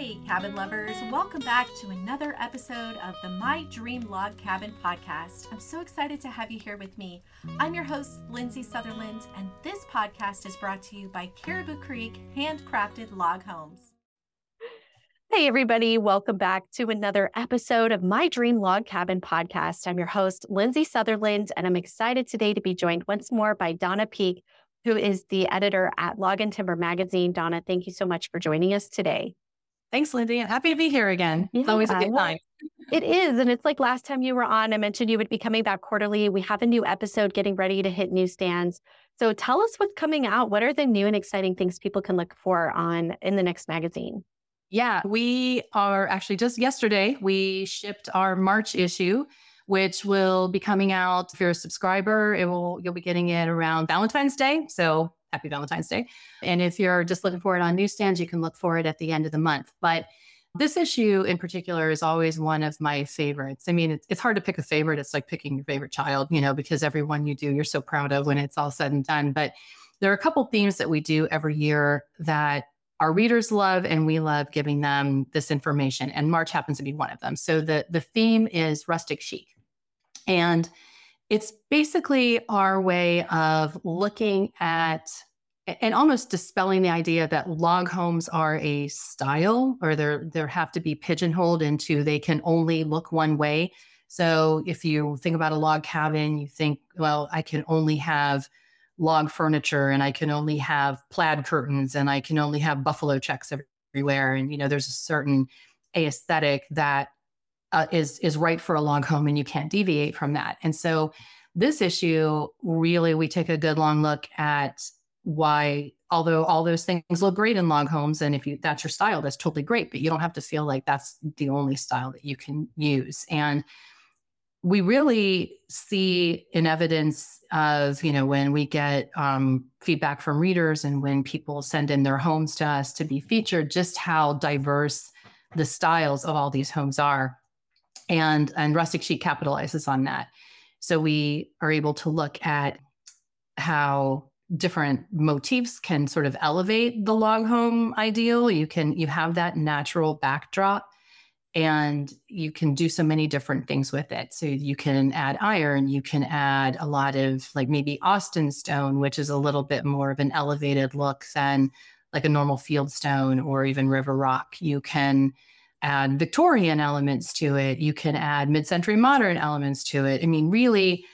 Hey, cabin lovers, welcome back to another episode of the My Dream Log Cabin podcast. I'm so excited to have you here with me. I'm your host, Lindsay Sutherland, and this podcast is brought to you by Caribou Creek Handcrafted Log Homes. Hey, everybody, welcome back to another episode of My Dream Log Cabin podcast. I'm your host, Lindsay Sutherland, and I'm excited today to be joined once more by Donna Peak, who is the editor at Log and Timber Magazine. Donna, thank you so much for joining us today. Thanks, Lindsay. I'm happy to be here again. Yeah, it's always a good time. It is. And it's like last time you were on, I mentioned you would be coming back quarterly. We have a new episode getting ready to hit newsstands. So tell us what's coming out. What are the new and exciting things people can look for on in the next magazine? Yeah, we are actually just yesterday, we shipped our March issue, which will be coming out. If you're a subscriber, it will you'll be getting it around Valentine's Day. So happy Valentine's Day. And if you're just looking for it on newsstands, you can look for it at the end of the month. But this issue in particular is always one of my favorites. I mean, it's, hard to pick a favorite. It's like picking your favorite child, you know, because everyone you do, you're so proud of when it's all said and done. But there are a couple themes that we do every year that our readers love and we love giving them this information and march happens to be one of them so the the theme is rustic chic and it's basically our way of looking at and almost dispelling the idea that log homes are a style or they're they have to be pigeonholed into they can only look one way. So if you think about a log cabin, you think, well, I can only have log furniture and I can only have plaid curtains and I can only have buffalo checks everywhere. And you know, there's a certain aesthetic that uh, is is right for a log home and you can't deviate from that. And so this issue really we take a good long look at why although all those things look great in log homes and if you that's your style that's totally great but you don't have to feel like that's the only style that you can use. And we really see in evidence of you know when we get um, feedback from readers and when people send in their homes to us to be featured just how diverse the styles of all these homes are and and rustic chic capitalizes on that. So we are able to look at how different motifs can sort of elevate the log home ideal. You can you have that natural backdrop and you can do so many different things with it. So you can add iron you can add a lot of like maybe austin stone which is a little bit more of an elevated look than like a normal field stone or even river rock. You can add Victorian elements to it. You can add mid-century modern elements to it. I mean, really,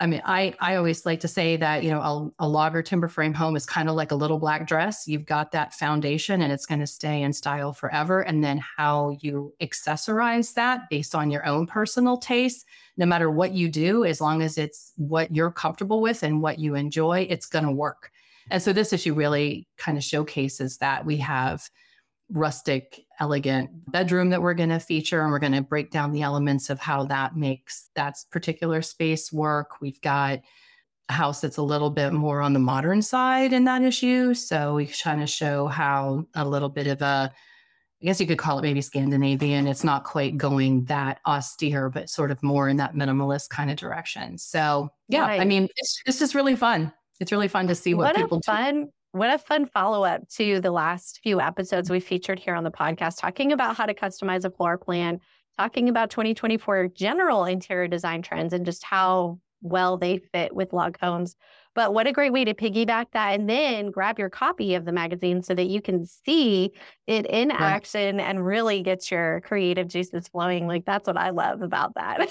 I mean, I I always like to say that you know a, a logger timber frame home is kind of like a little black dress. You've got that foundation, and it's going to stay in style forever. And then how you accessorize that based on your own personal taste, no matter what you do, as long as it's what you're comfortable with and what you enjoy, it's going to work. And so this issue really kind of showcases that we have rustic, elegant bedroom that we're going to feature. And we're going to break down the elements of how that makes that particular space work. We've got a house that's a little bit more on the modern side in that issue. So we kind of show how a little bit of a, I guess you could call it maybe Scandinavian. It's not quite going that austere, but sort of more in that minimalist kind of direction. So yeah, right. I mean, it's, it's just really fun. It's really fun to see what, what people fun, do what a fun follow up to the last few episodes we featured here on the podcast, talking about how to customize a floor plan, talking about 2024 general interior design trends and just how well they fit with log homes. But what a great way to piggyback that and then grab your copy of the magazine so that you can see it in right. action and really get your creative juices flowing. Like that's what I love about that.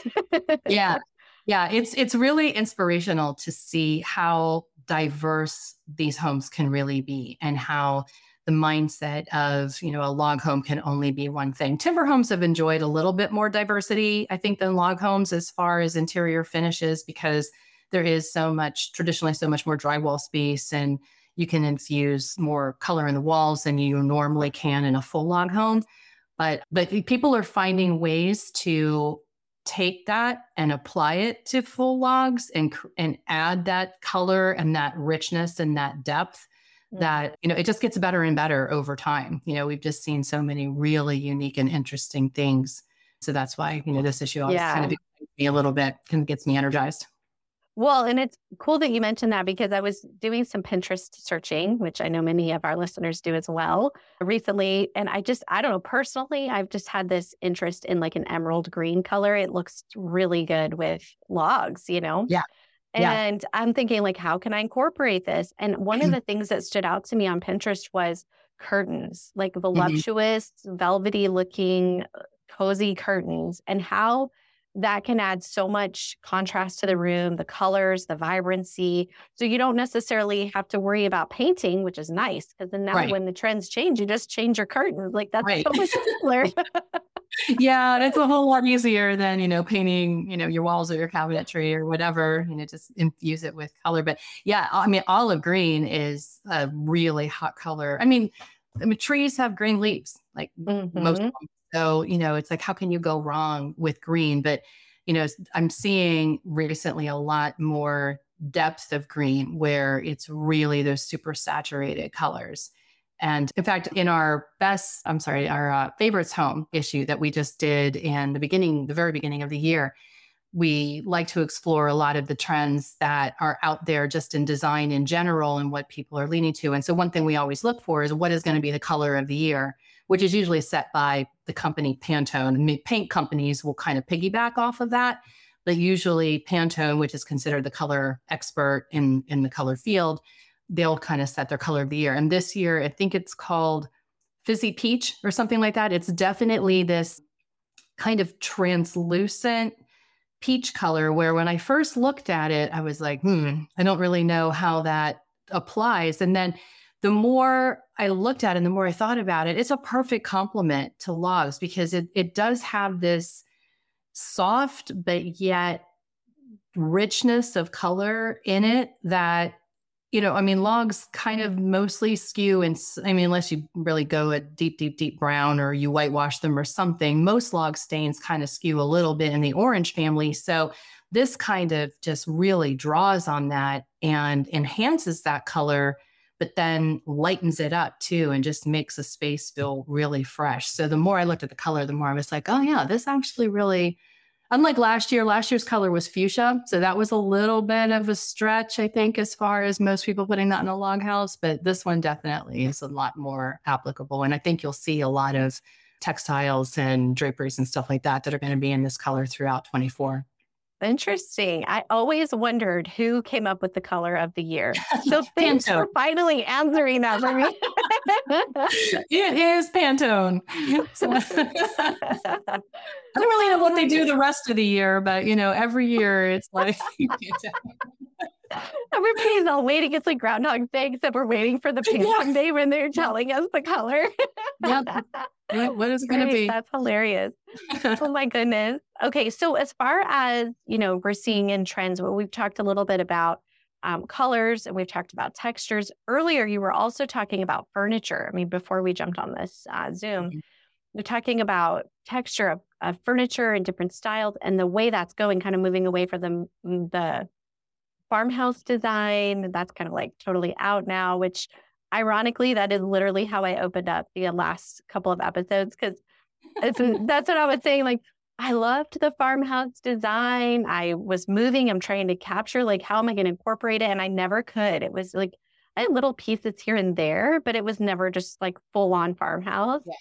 yeah. Yeah, it's it's really inspirational to see how diverse these homes can really be and how the mindset of you know a log home can only be one thing. Timber homes have enjoyed a little bit more diversity i think than log homes as far as interior finishes because there is so much traditionally so much more drywall space and you can infuse more color in the walls than you normally can in a full log home. But but people are finding ways to take that and apply it to full logs and and add that color and that richness and that depth mm. that you know it just gets better and better over time you know we've just seen so many really unique and interesting things so that's why you know this issue always yeah. kind of me a little bit kind of gets me energized Well, and it's cool that you mentioned that because I was doing some Pinterest searching, which I know many of our listeners do as well recently. And I just, I don't know, personally, I've just had this interest in like an emerald green color. It looks really good with logs, you know? Yeah. And yeah. I'm thinking, like, how can I incorporate this? And one of the things that stood out to me on Pinterest was curtains, like mm-hmm. voluptuous, mm-hmm. velvety looking, cozy curtains, and how that can add so much contrast to the room, the colors, the vibrancy. So you don't necessarily have to worry about painting, which is nice because then now right. when the trends change, you just change your curtains. Like that's right. so much simpler. yeah, it's a whole lot easier than, you know, painting, you know, your walls or your cabinetry or whatever, you know, just infuse it with color. But yeah, I mean, olive green is a really hot color. I mean, I mean, trees have green leaves, like mm-hmm. most. So, you know, it's like, how can you go wrong with green? But, you know, I'm seeing recently a lot more depth of green where it's really those super saturated colors. And in fact, in our best, I'm sorry, our uh, favorites home issue that we just did in the beginning, the very beginning of the year, we like to explore a lot of the trends that are out there just in design in general and what people are leaning to. And so, one thing we always look for is what is going to be the color of the year which is usually set by the company Pantone. Paint companies will kind of piggyback off of that, but usually Pantone, which is considered the color expert in in the color field, they'll kind of set their color of the year. And this year, I think it's called Fizzy Peach or something like that. It's definitely this kind of translucent peach color where when I first looked at it, I was like, hmm, I don't really know how that applies. And then the more I looked at it and the more I thought about it, it's a perfect complement to logs because it, it does have this soft but yet richness of color in it that you know i mean logs kind of mostly skew and i mean unless you really go a deep deep deep brown or you whitewash them or something most log stains kind of skew a little bit in the orange family. So this kind of just really draws on that and enhances that color but then lightens it up too and just makes the space feel really fresh. So the more I looked at the color, the more I was like, oh yeah, this actually really unlike last year, last year's color was fuchsia. So that was a little bit of a stretch, I think, as far as most people putting that in a log house. But this one definitely is a lot more applicable. And I think you'll see a lot of textiles and draperies and stuff like that that are going to be in this color throughout 24. Interesting. I always wondered who came up with the color of the year. So thanks for finally answering that for me. it is Pantone. I don't really know what they do the rest of the year, but you know, every year it's like Everybody's all waiting. It's like Groundhog Day, except we're waiting for the Pantone yeah. Day when they're telling us the color. yep. What, what is it going to be? That's hilarious. oh my goodness. Okay, so as far as you know, we're seeing in trends. Well, we've talked a little bit about um, colors and we've talked about textures. Earlier, you were also talking about furniture. I mean, before we jumped on this uh, Zoom, mm-hmm. you're talking about texture of, of, furniture and different styles and the way that's going, kind of moving away from the the farmhouse design. That's kind of like totally out now, which ironically, that is literally how I opened up the last couple of episodes because that's what I was saying. Like, I loved the farmhouse design. I was moving, I'm trying to capture, like, how am I going to incorporate it? And I never could. It was like, I had little pieces here and there, but it was never just like full on farmhouse. Yeah.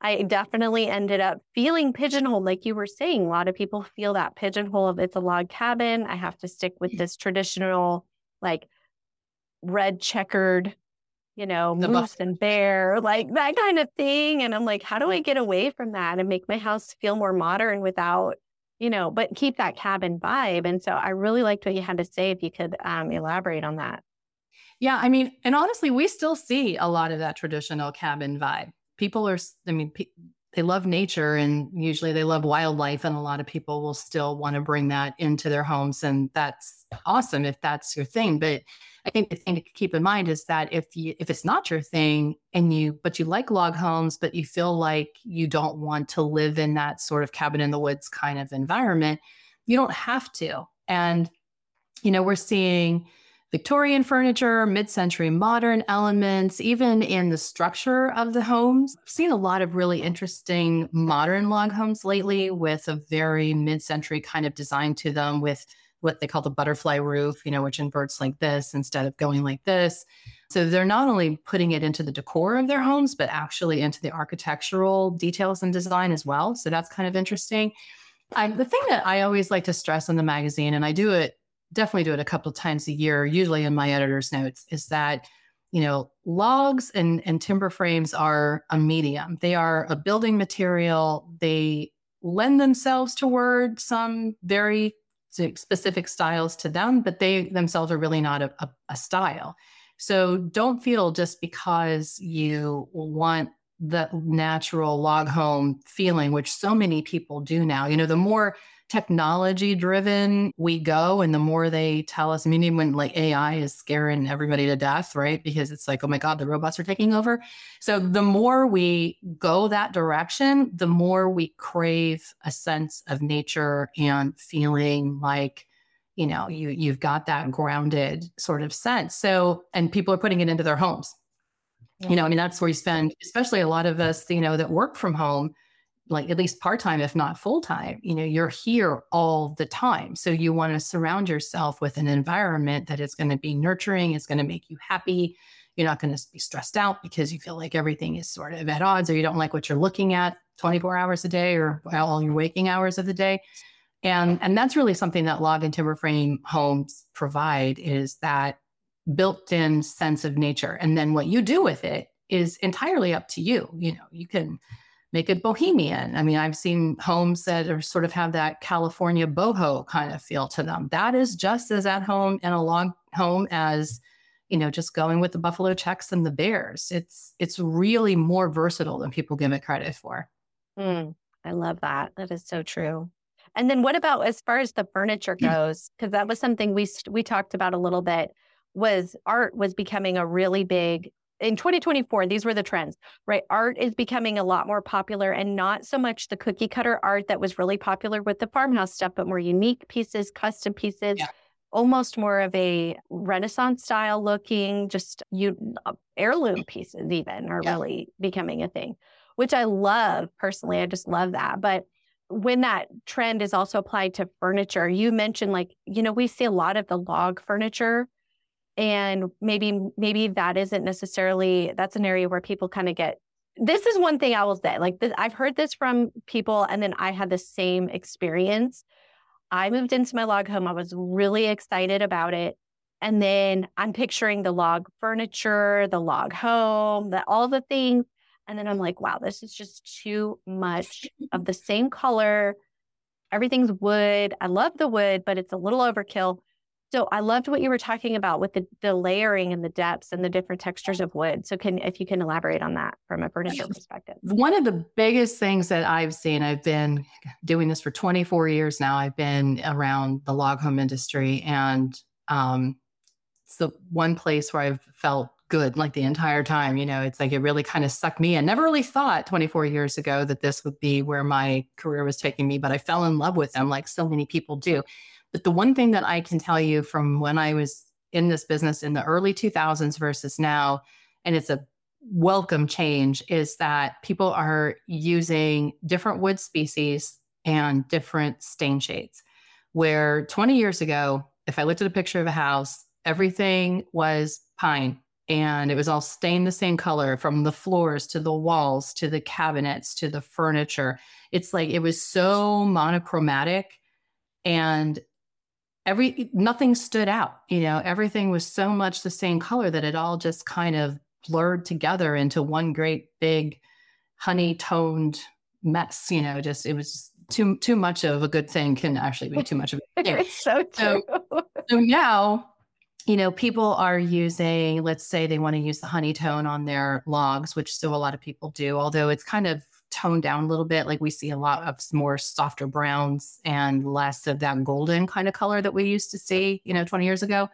I definitely ended up feeling pigeonholed, like you were saying. A lot of people feel that pigeonhole of it's a log cabin. I have to stick with this traditional, like red checkered, you know, the moose buff- and bear, like that kind of thing. And I'm like, how do I get away from that and make my house feel more modern without, you know, but keep that cabin vibe? And so I really liked what you had to say. If you could um, elaborate on that. Yeah, I mean, and honestly, we still see a lot of that traditional cabin vibe people are i mean pe- they love nature and usually they love wildlife and a lot of people will still want to bring that into their homes and that's awesome if that's your thing but i think the thing to keep in mind is that if you if it's not your thing and you but you like log homes but you feel like you don't want to live in that sort of cabin in the woods kind of environment you don't have to and you know we're seeing Victorian furniture, mid century modern elements, even in the structure of the homes. I've seen a lot of really interesting modern log homes lately with a very mid century kind of design to them with what they call the butterfly roof, you know, which inverts like this instead of going like this. So they're not only putting it into the decor of their homes, but actually into the architectural details and design as well. So that's kind of interesting. I, the thing that I always like to stress in the magazine, and I do it definitely do it a couple of times a year, usually in my editor's notes, is that you know logs and, and timber frames are a medium. They are a building material. They lend themselves to toward some very specific styles to them, but they themselves are really not a, a, a style. So don't feel just because you want the natural log home feeling, which so many people do now. You know, the more technology driven we go and the more they tell us, I mean, even when like AI is scaring everybody to death, right? Because it's like, oh my God, the robots are taking over. So the more we go that direction, the more we crave a sense of nature and feeling like, you know, you you've got that grounded sort of sense. So, and people are putting it into their homes. Yeah. You know, I mean, that's where you spend, especially a lot of us, you know, that work from home like at least part time, if not full time, you know, you're here all the time. So you want to surround yourself with an environment that is going to be nurturing, is going to make you happy. You're not going to be stressed out because you feel like everything is sort of at odds or you don't like what you're looking at 24 hours a day or all your waking hours of the day. And, and that's really something that log and timber frame homes provide is that built-in sense of nature. And then what you do with it is entirely up to you. You know, you can make it bohemian. I mean, I've seen homes that are sort of have that California boho kind of feel to them. That is just as at home in a log home as, you know, just going with the buffalo checks and the bears. It's it's really more versatile than people give it credit for. Mm, I love that. That is so true. And then what about as far as the furniture goes? Because that was something we we talked about a little bit. Was art was becoming a really big in 2024, these were the trends, right? Art is becoming a lot more popular and not so much the cookie cutter art that was really popular with the farmhouse stuff, but more unique pieces, custom pieces. Yeah. Almost more of a Renaissance style looking, just you uh, heirloom pieces, even are yeah. really becoming a thing, which I love personally. I just love that. But when that trend is also applied to furniture, you mentioned like, you know, we see a lot of the log furniture and maybe maybe that isn't necessarily that's an area where people kind of get this is one thing i will say like this, i've heard this from people and then i had the same experience. I moved into my log home i was really excited about it and then i'm picturing the log furniture the log home the all the things and then i'm like wow this is just too much of the same color. Everything's wood. I love the wood but it's a little overkill so I loved what you were talking about with the, the layering and the depths and the different textures of wood. So can if you can elaborate on that from a furniture perspective. One of the biggest things that I've seen, I've been doing this for 24 years now. I've been around the log home industry and um, it's the one place where I've felt good like the entire time. You know, it's like it really kind of sucked me in. Never really thought 24 years ago that this would be where my career was taking me, but I fell in love with them like so many people do. But the one thing that I can tell you from when I was in this business in the early 2000s versus now, and it's a welcome change, is that people are using different wood species and different stain shades. Where 20 years ago, if I looked at a picture of a house, everything was pine and it was all stained the same color from the floors to the walls to the cabinets to the furniture. It's like it was so monochromatic and every nothing stood out you know everything was so much the same color that it all just kind of blurred together into one great big honey toned mess you know just it was too too much of a good thing can actually be too much of a thing. it's so true so, so now you know people are using let's say they want to use the honey tone on their logs which still a lot of people do although it's kind of toned down a little bit. Like we see a lot of more softer browns and less of that golden kind of color that we used to see, you know, 20 years ago.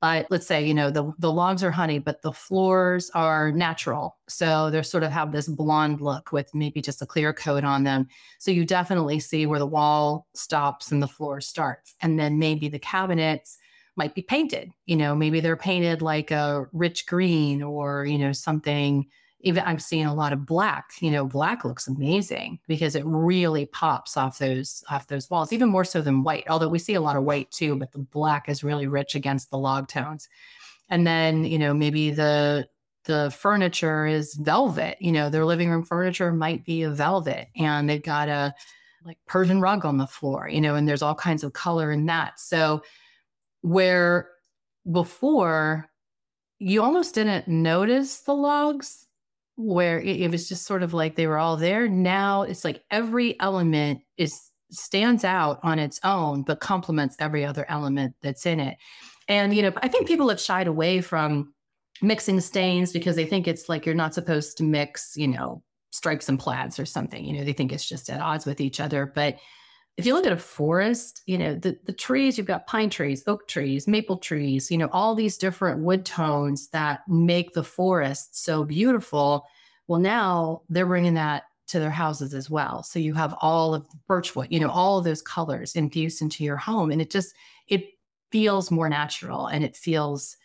But let's say, you know, the, the logs are honey, but the floors are natural. So they sort of have this blonde look with maybe just a clear coat on them. So you definitely see where the wall stops and the floor starts. And then maybe the cabinets might be painted. You know, maybe they're painted like a rich green or, you know, something even I'm seeing a lot of black. You know, black looks amazing because it really pops off those off those walls, even more so than white. Although we see a lot of white too, but the black is really rich against the log tones. And then, you know, maybe the the furniture is velvet. You know, their living room furniture might be a velvet and they've got a like Persian rug on the floor, you know, and there's all kinds of color in that. So where before you almost didn't notice the logs where it, it was just sort of like they were all there. Now it's like every element is stands out on its own, but complements every other element that's in it. And, you know, I think people have shied away from mixing stains because they think it's like you're not supposed to mix, you know, stripes and plaids or something. You know, they think it's just at odds with each other. But if you look at a forest, you know, the, the trees, you've got pine trees, oak trees, maple trees, you know, all these different wood tones that make the forest so beautiful. Well, now they're bringing that to their houses as well. So you have all of the birchwood, you know, all of those colors infused into your home. And it just, it feels more natural and it feels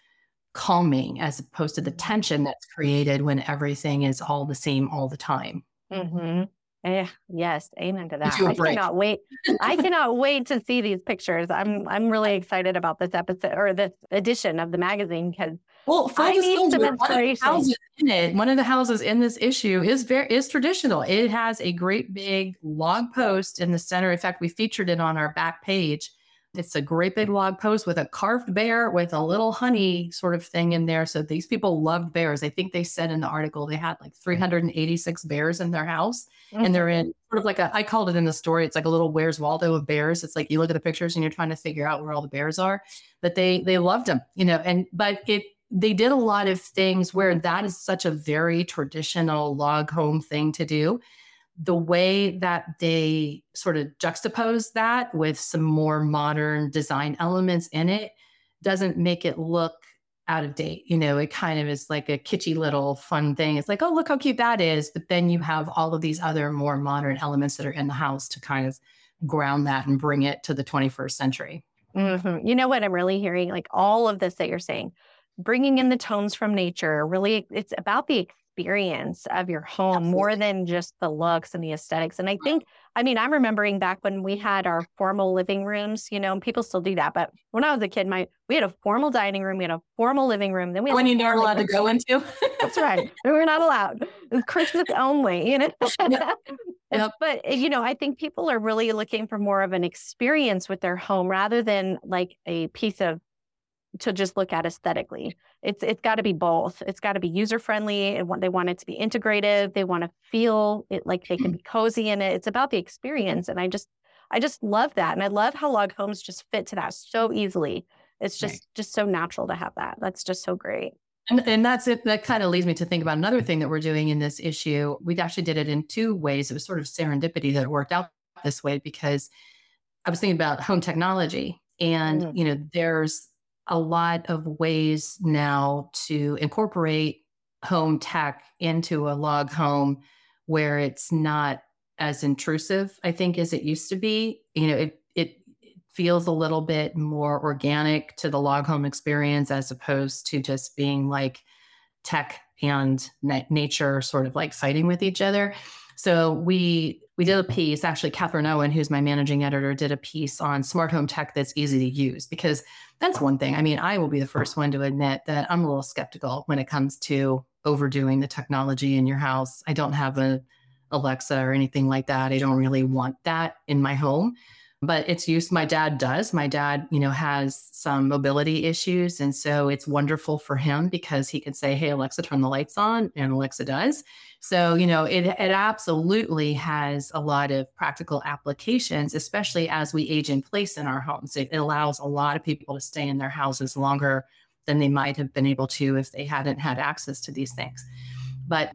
calming as opposed to the tension that's created when everything is all the same all the time. Mm-hmm. Eh, yes, amen to that. I cannot wait. I cannot wait to see these pictures. I'm I'm really excited about this episode or this edition of the magazine because well, I need some inspiration. One of, in it, one of the houses in this issue is very is traditional. It has a great big log post in the center. In fact, we featured it on our back page it's a great big log post with a carved bear with a little honey sort of thing in there. So these people loved bears. I think they said in the article they had like 386 bears in their house. Mm-hmm. And they're in sort of like a, I called it in the story, it's like a little Where's Waldo of bears. It's like you look at the pictures and you're trying to figure out where all the bears are. But they they loved them, you know, and but it they did a lot of things where that is such a very traditional log home thing to do the way that they sort of juxtapose that with some more modern design elements in it doesn't make it look out of date. You know, it kind of is like a kitschy little fun thing. It's like, oh, look how cute that is. But then you have all of these other more modern elements that are in the house to kind of ground that and bring it to the 21st century. Mm-hmm. You know what I'm really hearing? Like all of this that you're saying, bringing in the tones from nature, really, it's about the experience of your home Absolutely. more than just the looks and the aesthetics. And I think, I mean, I'm remembering back when we had our formal living rooms, you know, and people still do that. But when I was a kid, my we had a formal dining room, we had a formal living room. Then we when you're not allowed to go into. That's right. We were not allowed. Christmas only, you know. Yep. But you know, I think people are really looking for more of an experience with their home rather than like a piece of to just look at aesthetically. It's it's got to be both. It's got to be user friendly and they want it to be integrative. They want to feel it like they can be cozy in it. It's about the experience, and I just I just love that, and I love how log homes just fit to that so easily. It's just right. just so natural to have that. That's just so great. And, and that's it. That kind of leads me to think about another thing that we're doing in this issue. We actually did it in two ways. It was sort of serendipity that it worked out this way because I was thinking about home technology, and mm. you know, there's a lot of ways now to incorporate home tech into a log home where it's not as intrusive, I think, as it used to be. You know, it, it feels a little bit more organic to the log home experience as opposed to just being like tech and na- nature sort of like fighting with each other. So we we did a piece, actually, Catherine Owen, who's my managing editor, did a piece on smart home tech that's easy to use because that's one thing. I mean, I will be the first one to admit that I'm a little skeptical when it comes to overdoing the technology in your house. I don't have a Alexa or anything like that. I don't really want that in my home but it's used my dad does. My dad you know has some mobility issues and so it's wonderful for him because he can say hey alexa turn the lights on and alexa does. So you know it, it absolutely has a lot of practical applications especially as we age in place in our homes. It allows a lot of people to stay in their houses longer than they might have been able to if they hadn't had access to these things. But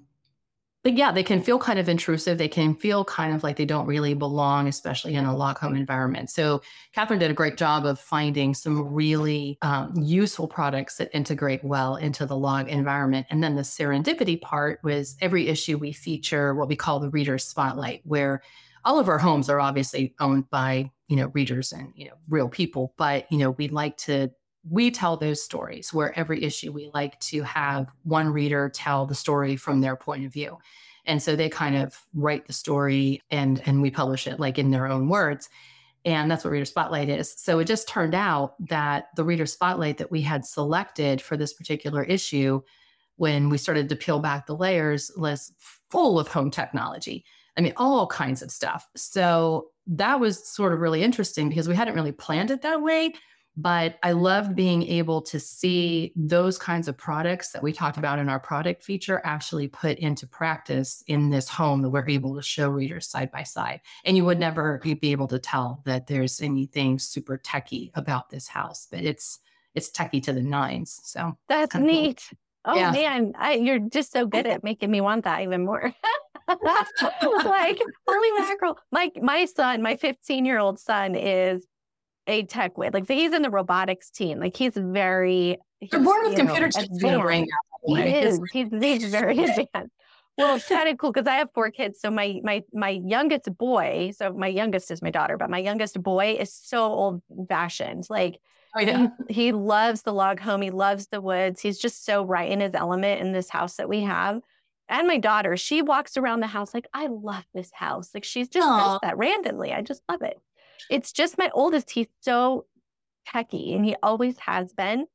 but yeah, they can feel kind of intrusive. They can feel kind of like they don't really belong, especially in a log home environment. So Catherine did a great job of finding some really um, useful products that integrate well into the log environment. And then the serendipity part was every issue we feature what we call the reader spotlight, where all of our homes are obviously owned by you know readers and you know real people, but you know we like to we tell those stories where every issue we like to have one reader tell the story from their point of view. And so they kind of write the story and and we publish it like in their own words. And that's what Reader Spotlight is. So it just turned out that the Reader Spotlight that we had selected for this particular issue, when we started to peel back the layers, was full of home technology. I mean, all kinds of stuff. So that was sort of really interesting because we hadn't really planned it that way. But I loved being able to see those kinds of products that we talked about in our product feature actually put into practice in this home that we're able to show readers side by side. And you would never be able to tell that there's anything super techy about this house, but it's it's techy to the nines. So that's neat. Cool. Oh yeah. man, I, you're just so good at making me want that even more. like holy mackerel! My my son, my 15 year old son, is a tech wit. Like he's in the robotics team. Like he's very. They're born with computer chips in brain. He is. He's, he's very advanced. Well, it's kind of cool because I have four kids. So my my my youngest boy, so my youngest is my daughter, but my youngest boy is so old fashioned. Like oh, yeah. he, he loves the log home. He loves the woods. He's just so right in his element in this house that we have. And my daughter, she walks around the house like, I love this house. Like she's just does that randomly. I just love it. It's just my oldest. He's so techy and he always has been.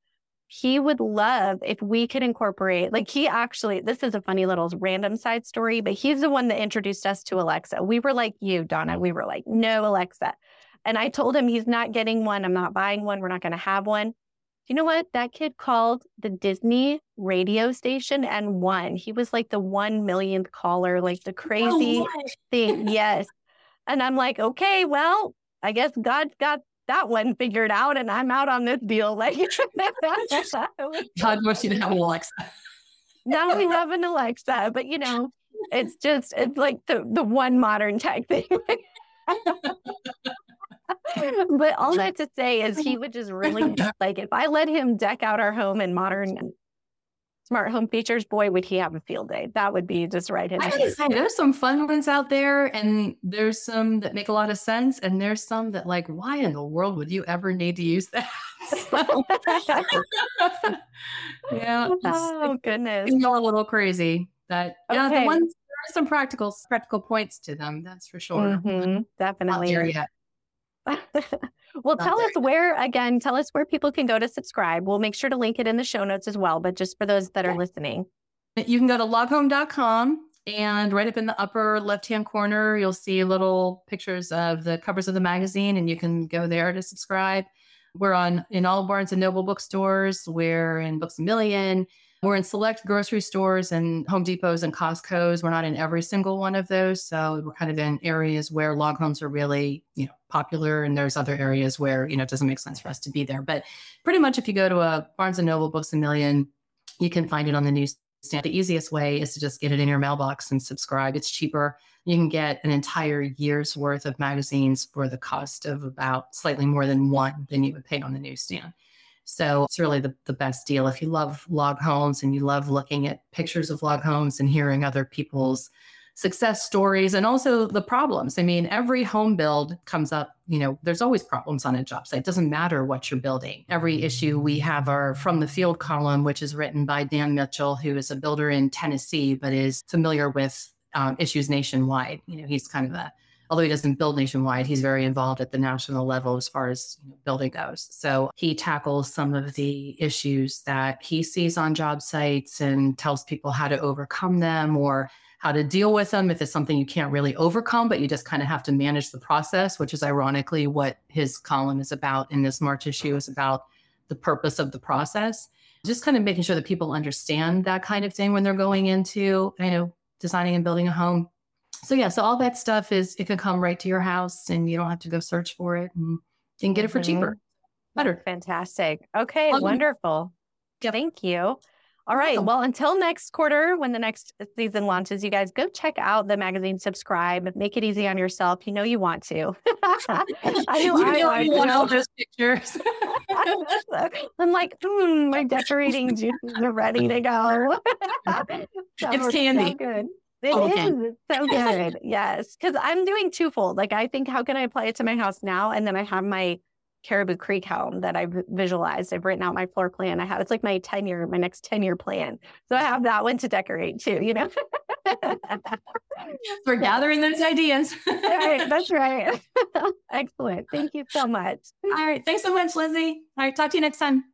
He would love if we could incorporate, like, he actually, this is a funny little random side story, but he's the one that introduced us to Alexa. We were like you, Donna. We were like, no, Alexa. And I told him he's not getting one. I'm not buying one. We're not going to have one. You know what? That kid called the Disney radio station and won. He was like the one millionth caller, like the crazy oh, thing. Yes. And I'm like, okay, well, I guess God's got that one figured out and I'm out on this deal. Like God wants you to have an Alexa. now we have an Alexa, but you know, it's just it's like the the one modern tech thing. but all that to say is he would just really like if I let him deck out our home in modern smart home features, boy, would he have a field day. That would be just right. I say, there's some fun ones out there, and there's some that make a lot of sense, and there's some that like, why in the world would you ever need to use that? yeah. Oh goodness. It's a little crazy. That yeah, okay. the ones there are some practical practical points to them. That's for sure. Mm-hmm, definitely. Well, tell us where, again, tell us where people can go to subscribe. We'll make sure to link it in the show notes as well, but just for those that are listening. You can go to loghome.com and right up in the upper left hand corner, you'll see little pictures of the covers of the magazine, and you can go there to subscribe. We're on in all Barnes and Noble bookstores. We're in Books a Million. We're in select grocery stores and Home Depots and Costco's. We're not in every single one of those. So we're kind of in areas where log homes are really, you know, popular. And there's other areas where, you know, it doesn't make sense for us to be there. But pretty much if you go to a Barnes and Noble Books a Million, you can find it on the newsstand. The easiest way is to just get it in your mailbox and subscribe. It's cheaper. You can get an entire year's worth of magazines for the cost of about slightly more than one than you would pay on the newsstand. So it's really the, the best deal. If you love log homes and you love looking at pictures of log homes and hearing other people's success stories and also the problems. I mean, every home build comes up, you know, there's always problems on a job site. It doesn't matter what you're building. Every issue we have our From the Field column, which is written by Dan Mitchell, who is a builder in Tennessee, but is familiar with um, issues nationwide. You know, he's kind of a although he doesn't build nationwide, he's very involved at the national level as far as building goes. So he tackles some of the issues that he sees on job sites and tells people how to overcome them or how to deal with them if it's something you can't really overcome, but you just kind of have to manage the process, which is ironically what his column is about in this March issue is about the purpose of the process. Just kind of making sure that people understand that kind of thing when they're going into, you know, designing and building a home so yeah, so all that stuff is it can come right to your house and you don't have to go search for it and you can get it for cheaper. Mm-hmm. Better. Fantastic. Okay, wonderful. Yep. Thank you. All right. Well, until next quarter, when the next season launches, you guys go check out the magazine, subscribe, make it easy on yourself. You know you want to. I know you I, I want all those pictures. I'm like, mm, my decorating juices are ready to go. it's candy. So good. It oh, okay. is. so good. yes. Because I'm doing twofold. Like, I think, how can I apply it to my house now? And then I have my Caribou Creek home that I've visualized. I've written out my floor plan. I have it's like my 10 year, my next 10 year plan. So I have that one to decorate too, you know. We're gathering those ideas. right, that's right. Excellent. Thank you so much. All right. Thanks so much, Lizzie. All right. Talk to you next time.